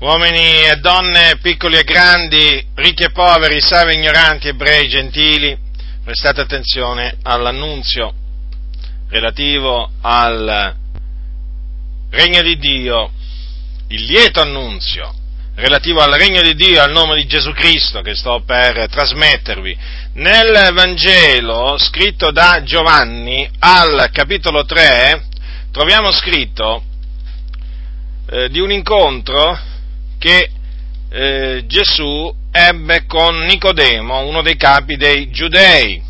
uomini e donne, piccoli e grandi, ricchi e poveri, savi e ignoranti, ebrei, gentili, prestate attenzione all'annunzio relativo al regno di Dio, il lieto annunzio relativo al regno di Dio e al nome di Gesù Cristo che sto per trasmettervi. Nel Vangelo scritto da Giovanni al capitolo 3 troviamo scritto eh, di un incontro che eh, Gesù ebbe con Nicodemo, uno dei capi dei giudei.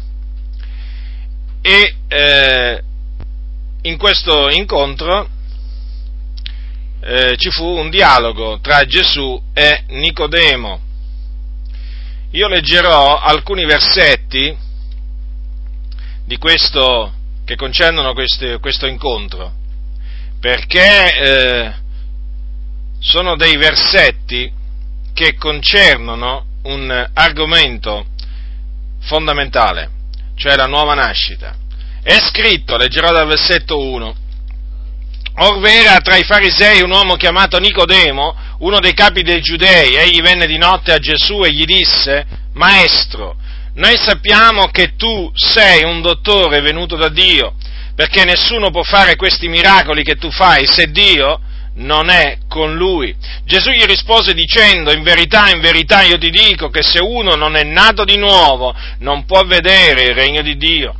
E eh, in questo incontro eh, ci fu un dialogo tra Gesù e Nicodemo. Io leggerò alcuni versetti di questo, che concernono questo, questo incontro, perché eh, sono dei versetti che concernono un argomento fondamentale, cioè la nuova nascita. È scritto, leggerò dal versetto 1, Orvera tra i farisei un uomo chiamato Nicodemo, uno dei capi dei giudei, egli venne di notte a Gesù e gli disse, Maestro, noi sappiamo che tu sei un dottore venuto da Dio, perché nessuno può fare questi miracoli che tu fai se Dio non è con lui. Gesù gli rispose dicendo, in verità, in verità io ti dico che se uno non è nato di nuovo non può vedere il regno di Dio.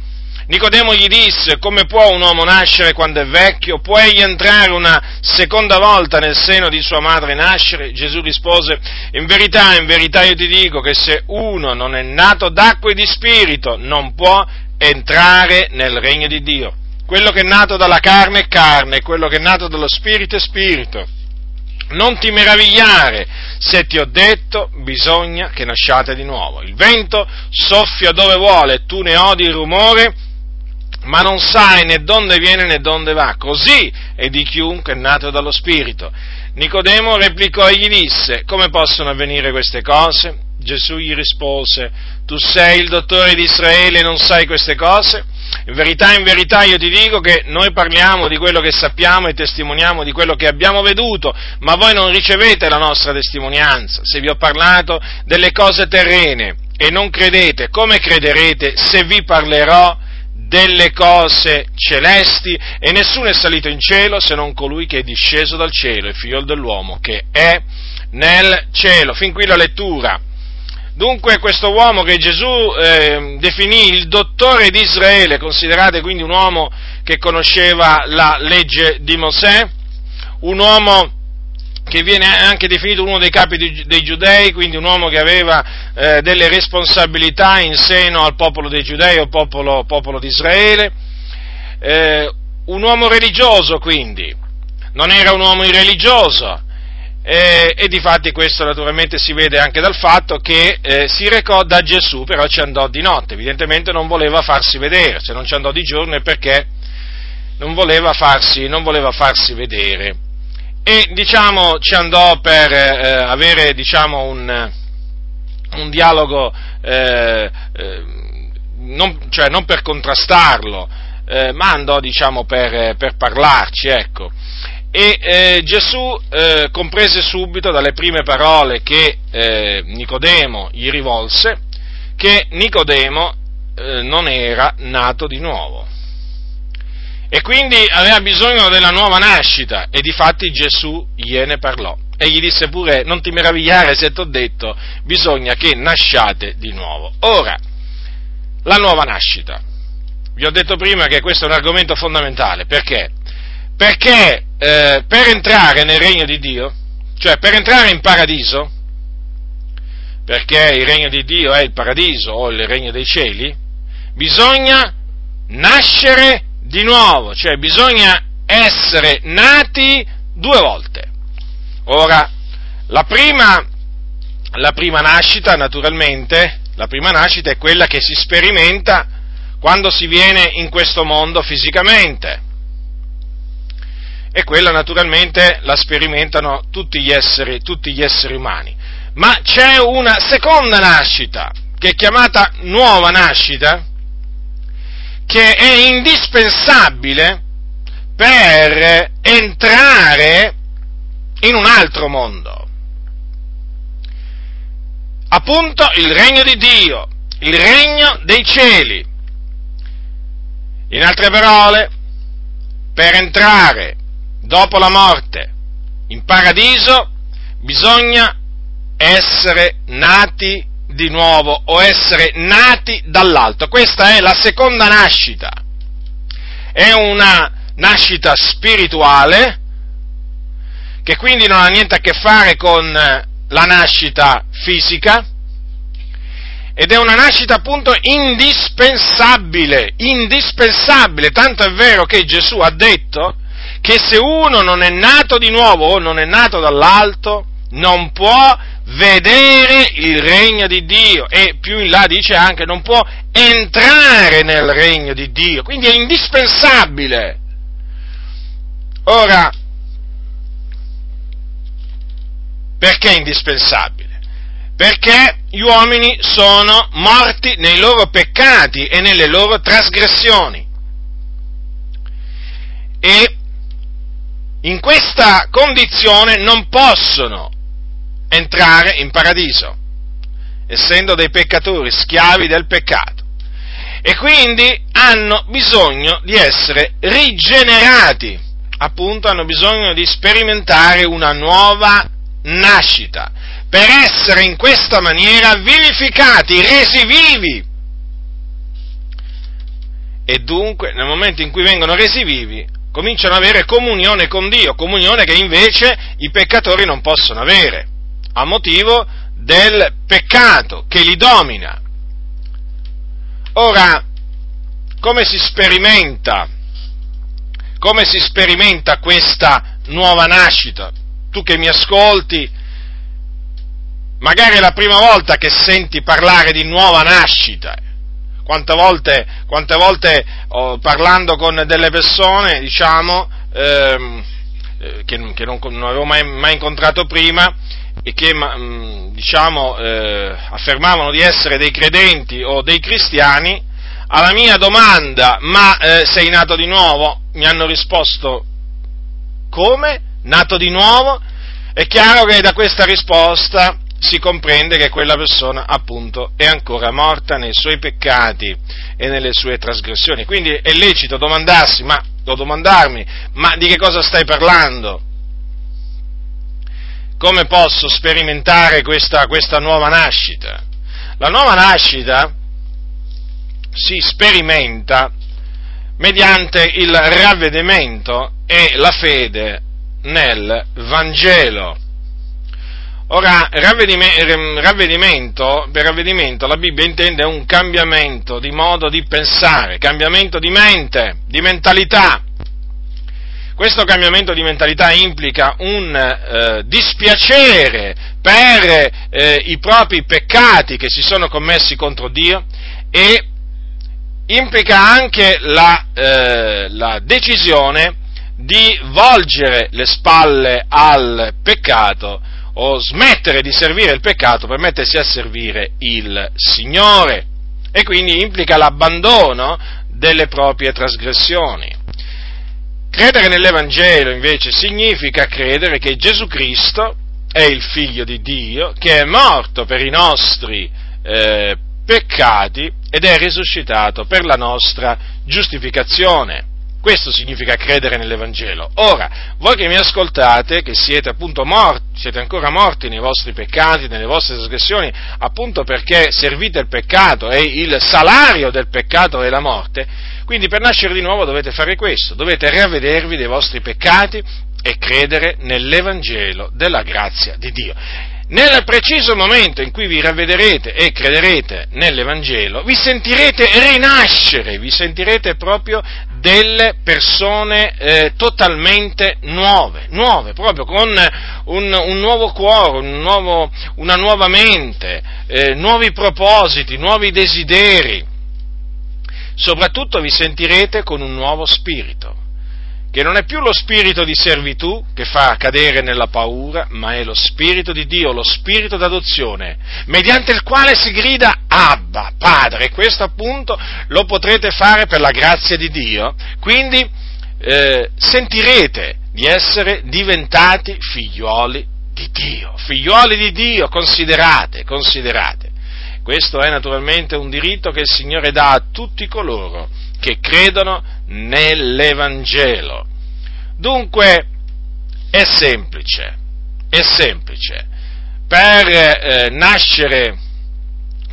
Nicodemo gli disse, come può un uomo nascere quando è vecchio? Può egli entrare una seconda volta nel seno di sua madre e nascere? Gesù rispose, in verità, in verità io ti dico che se uno non è nato d'acqua e di spirito non può entrare nel regno di Dio. Quello che è nato dalla carne è carne, quello che è nato dallo spirito è spirito. Non ti meravigliare se ti ho detto bisogna che nasciate di nuovo. Il vento soffia dove vuole, tu ne odi il rumore, ma non sai né dove viene né dove va. Così è di chiunque è nato dallo Spirito. Nicodemo replicò e gli disse, come possono avvenire queste cose? Gesù gli rispose, tu sei il dottore di Israele e non sai queste cose? Verità, in verità io ti dico che noi parliamo di quello che sappiamo e testimoniamo di quello che abbiamo veduto, ma voi non ricevete la nostra testimonianza. Se vi ho parlato delle cose terrene e non credete, come crederete se vi parlerò delle cose celesti? E nessuno è salito in cielo se non colui che è disceso dal cielo, il figlio dell'uomo, che è nel cielo. Fin qui la lettura. Dunque questo uomo che Gesù eh, definì il dottore di Israele, considerate quindi un uomo che conosceva la legge di Mosè, un uomo che viene anche definito uno dei capi dei giudei, quindi un uomo che aveva eh, delle responsabilità in seno al popolo dei giudei o popolo, popolo di Israele, eh, un uomo religioso quindi, non era un uomo irreligioso, eh, e di fatti questo naturalmente si vede anche dal fatto che eh, si recò da Gesù, però ci andò di notte, evidentemente non voleva farsi vedere, se non ci andò di giorno è perché non voleva farsi, non voleva farsi vedere. E diciamo ci andò per eh, avere diciamo, un, un, dialogo, eh, eh, non, cioè non per contrastarlo, eh, ma andò diciamo, per, per parlarci, ecco e eh, Gesù eh, comprese subito dalle prime parole che eh, Nicodemo gli rivolse che Nicodemo eh, non era nato di nuovo e quindi aveva bisogno della nuova nascita e difatti Gesù gliene parlò e gli disse pure non ti meravigliare se ti ho detto bisogna che nasciate di nuovo. Ora, la nuova nascita. Vi ho detto prima che questo è un argomento fondamentale, perché? Perché eh, per entrare nel regno di Dio, cioè per entrare in paradiso, perché il regno di Dio è il paradiso o il regno dei cieli, bisogna nascere di nuovo, cioè bisogna essere nati due volte. Ora, la prima, la prima nascita, naturalmente, la prima nascita è quella che si sperimenta quando si viene in questo mondo fisicamente e quella naturalmente la sperimentano tutti gli esseri, tutti gli esseri umani. Ma c'è una seconda nascita, che è chiamata nuova nascita, che è indispensabile per entrare in un altro mondo. appunto il regno di Dio, il regno dei cieli. In altre parole, per entrare dopo la morte in paradiso bisogna essere nati di nuovo o essere nati dall'alto. Questa è la seconda nascita. È una nascita spirituale che quindi non ha niente a che fare con la nascita fisica ed è una nascita appunto indispensabile, indispensabile, tanto è vero che Gesù ha detto che se uno non è nato di nuovo o non è nato dall'alto, non può vedere il regno di Dio e più in là dice anche non può entrare nel regno di Dio, quindi è indispensabile. Ora, perché è indispensabile? Perché gli uomini sono morti nei loro peccati e nelle loro trasgressioni. E in questa condizione non possono entrare in paradiso, essendo dei peccatori, schiavi del peccato. E quindi hanno bisogno di essere rigenerati, appunto hanno bisogno di sperimentare una nuova nascita, per essere in questa maniera vivificati, resi vivi. E dunque, nel momento in cui vengono resi vivi, cominciano ad avere comunione con Dio, comunione che invece i peccatori non possono avere a motivo del peccato che li domina. Ora, come si sperimenta, come si sperimenta questa nuova nascita? Tu che mi ascolti, magari è la prima volta che senti parlare di nuova nascita. Quante volte, quante volte oh, parlando con delle persone, diciamo, ehm, eh, che, che non, non, avevo mai, mai incontrato prima, e che mm, diciamo, eh, affermavano di essere dei credenti o dei cristiani, alla mia domanda, ma eh, sei nato di nuovo? Mi hanno risposto, come? Nato di nuovo? È chiaro che da questa risposta si comprende che quella persona appunto è ancora morta nei suoi peccati e nelle sue trasgressioni. Quindi è lecito domandarsi, ma, o domandarmi, ma di che cosa stai parlando? come posso sperimentare questa, questa nuova nascita? La nuova nascita si sperimenta mediante il ravvedimento e la fede nel Vangelo. Ora, ravvedimento, per ravvedimento la Bibbia intende un cambiamento di modo di pensare, cambiamento di mente, di mentalità. Questo cambiamento di mentalità implica un eh, dispiacere per eh, i propri peccati che si sono commessi contro Dio e implica anche la, eh, la decisione di volgere le spalle al peccato o smettere di servire il peccato per mettersi a servire il Signore e quindi implica l'abbandono delle proprie trasgressioni. Credere nell'Evangelo invece significa credere che Gesù Cristo è il figlio di Dio, che è morto per i nostri eh, peccati ed è risuscitato per la nostra giustificazione. Questo significa credere nell'Evangelo. Ora, voi che mi ascoltate, che siete appunto morti, siete ancora morti nei vostri peccati, nelle vostre trasgressioni, appunto perché servite il peccato e il salario del peccato è la morte, quindi per nascere di nuovo dovete fare questo, dovete ravvedervi dei vostri peccati e credere nell'Evangelo della grazia di Dio. Nel preciso momento in cui vi ravvederete e crederete nell'Evangelo, vi sentirete rinascere, vi sentirete proprio delle persone eh, totalmente nuove, nuove, proprio con un, un nuovo cuore, un nuovo, una nuova mente, eh, nuovi propositi, nuovi desideri. Soprattutto vi sentirete con un nuovo spirito che non è più lo spirito di servitù che fa cadere nella paura, ma è lo spirito di Dio, lo spirito d'adozione, mediante il quale si grida Abba, Padre, e questo appunto lo potrete fare per la grazia di Dio, quindi eh, sentirete di essere diventati figliuoli di Dio, figlioli di Dio, considerate, considerate. Questo è naturalmente un diritto che il Signore dà a tutti coloro che credono nell'Evangelo. Dunque è semplice, è semplice. Per eh, nascere,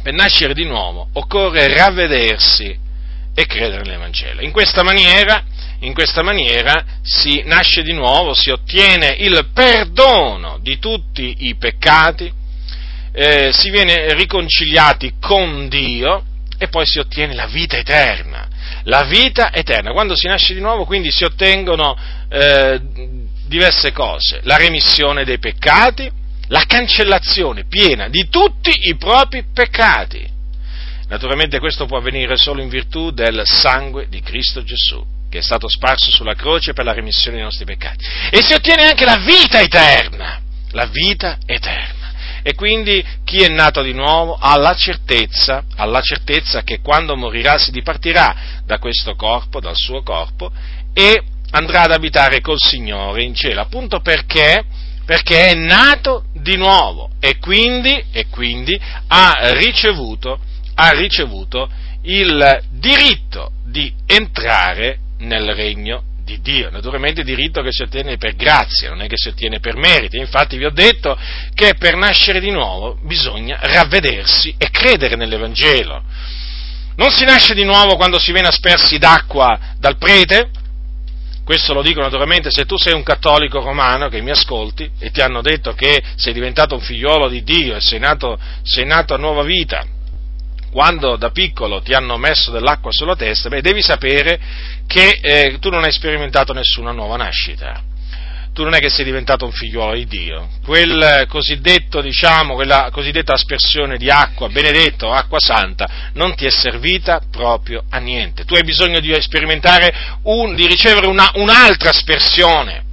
per nascere di nuovo occorre ravvedersi e credere nell'Evangelo. In questa maniera, in questa maniera si nasce di nuovo, si ottiene il perdono di tutti i peccati, eh, si viene riconciliati con Dio e poi si ottiene la vita eterna. La vita eterna. Quando si nasce di nuovo, quindi si ottengono eh, diverse cose. La remissione dei peccati, la cancellazione piena di tutti i propri peccati. Naturalmente questo può avvenire solo in virtù del sangue di Cristo Gesù, che è stato sparso sulla croce per la remissione dei nostri peccati. E si ottiene anche la vita eterna. La vita eterna. E quindi chi è nato di nuovo ha la certezza, ha la certezza che quando morirà si dipartirà da questo corpo, dal suo corpo, e andrà ad abitare col Signore in cielo, appunto perché, perché è nato di nuovo e quindi, e quindi ha, ricevuto, ha ricevuto il diritto di entrare nel regno di Dio, naturalmente diritto che si ottiene per grazia, non è che si ottiene per meriti, infatti vi ho detto che per nascere di nuovo bisogna ravvedersi e credere nell'Evangelo. Non si nasce di nuovo quando si viene aspersi d'acqua dal prete, questo lo dico naturalmente se tu sei un cattolico romano che mi ascolti e ti hanno detto che sei diventato un figliolo di Dio e sei nato, sei nato a nuova vita, quando da piccolo ti hanno messo dell'acqua sulla testa, beh, devi sapere che eh, tu non hai sperimentato nessuna nuova nascita. Tu non è che sei diventato un figliuolo di Dio. Quel cosiddetto, diciamo, quella cosiddetta aspersione di acqua, benedetto, acqua santa, non ti è servita proprio a niente. Tu hai bisogno di sperimentare, un, di ricevere una, un'altra aspersione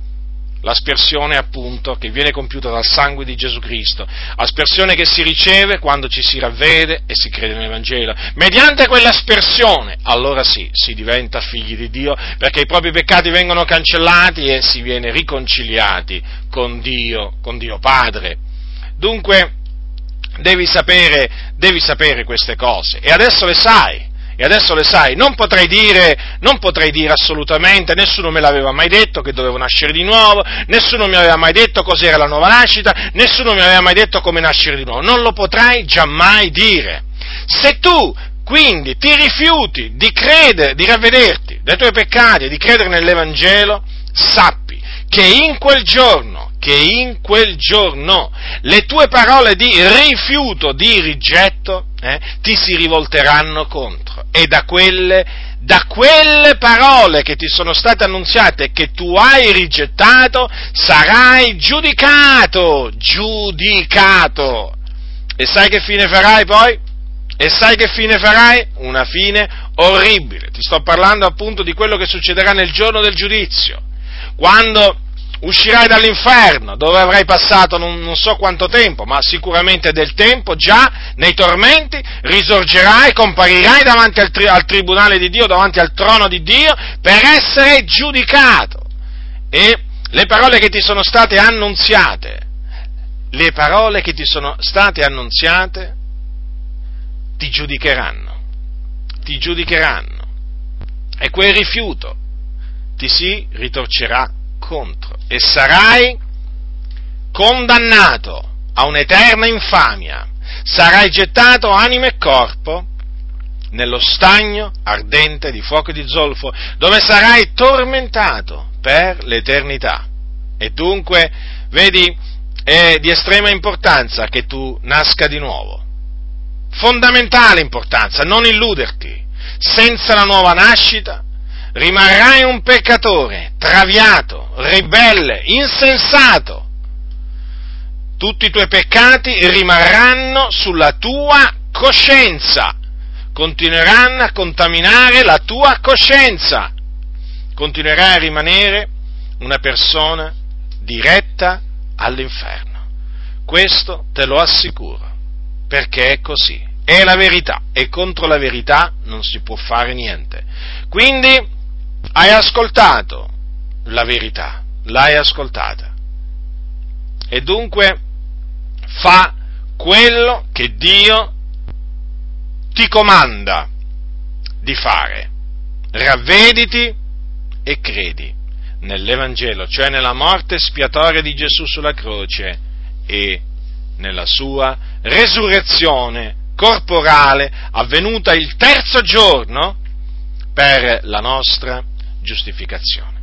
l'aspersione appunto che viene compiuta dal sangue di Gesù Cristo, aspersione che si riceve quando ci si ravvede e si crede nell'Evangelo. Mediante quell'aspersione, allora sì, si diventa figli di Dio, perché i propri peccati vengono cancellati e si viene riconciliati con Dio, con Dio Padre. Dunque, devi sapere, devi sapere queste cose e adesso le sai e adesso le sai, non potrei dire, non potrei dire assolutamente, nessuno me l'aveva mai detto che dovevo nascere di nuovo, nessuno mi aveva mai detto cos'era la nuova nascita, nessuno mi aveva mai detto come nascere di nuovo, non lo potrai giammai dire. Se tu quindi ti rifiuti di credere, di ravvederti dai tuoi peccati e di credere nell'Evangelo, sappi che in quel giorno, che in quel giorno le tue parole di rifiuto, di rigetto, eh, ti si rivolteranno contro e da quelle, da quelle parole che ti sono state annunziate e che tu hai rigettato sarai giudicato, giudicato. E sai che fine farai poi? E sai che fine farai? Una fine orribile. Ti sto parlando appunto di quello che succederà nel giorno del giudizio. Quando uscirai dall'inferno, dove avrai passato non, non, so quanto tempo, ma sicuramente del tempo già nei tormenti, risorgerai, comparirai davanti al, tri, al tribunale di Dio, davanti al trono di Dio, per essere giudicato. E le parole che ti sono state annunziate, le parole che ti sono state annunziate, ti giudicheranno, ti giudicheranno. E quel rifiuto ti si ritorcerà contro e sarai condannato a un'eterna infamia, sarai gettato anima e corpo nello stagno ardente di fuoco e di zolfo, dove sarai tormentato per l'eternità. E dunque, vedi, è di estrema importanza che tu nasca di nuovo. Fondamentale importanza, non illuderti. Senza la nuova nascita rimarrai un peccatore, traviato, ribelle, insensato. Tutti i tuoi peccati rimarranno sulla tua coscienza, continueranno a contaminare la tua coscienza, continuerai a rimanere una persona diretta all'inferno. Questo te lo assicuro, perché è così, è la verità e contro la verità non si può fare niente. Quindi hai ascoltato la verità, l'hai ascoltata. E dunque fa quello che Dio ti comanda di fare. Ravvediti e credi nell'Evangelo, cioè nella morte spiatoria di Gesù sulla croce e nella sua resurrezione corporale avvenuta il terzo giorno per la nostra giustificazione.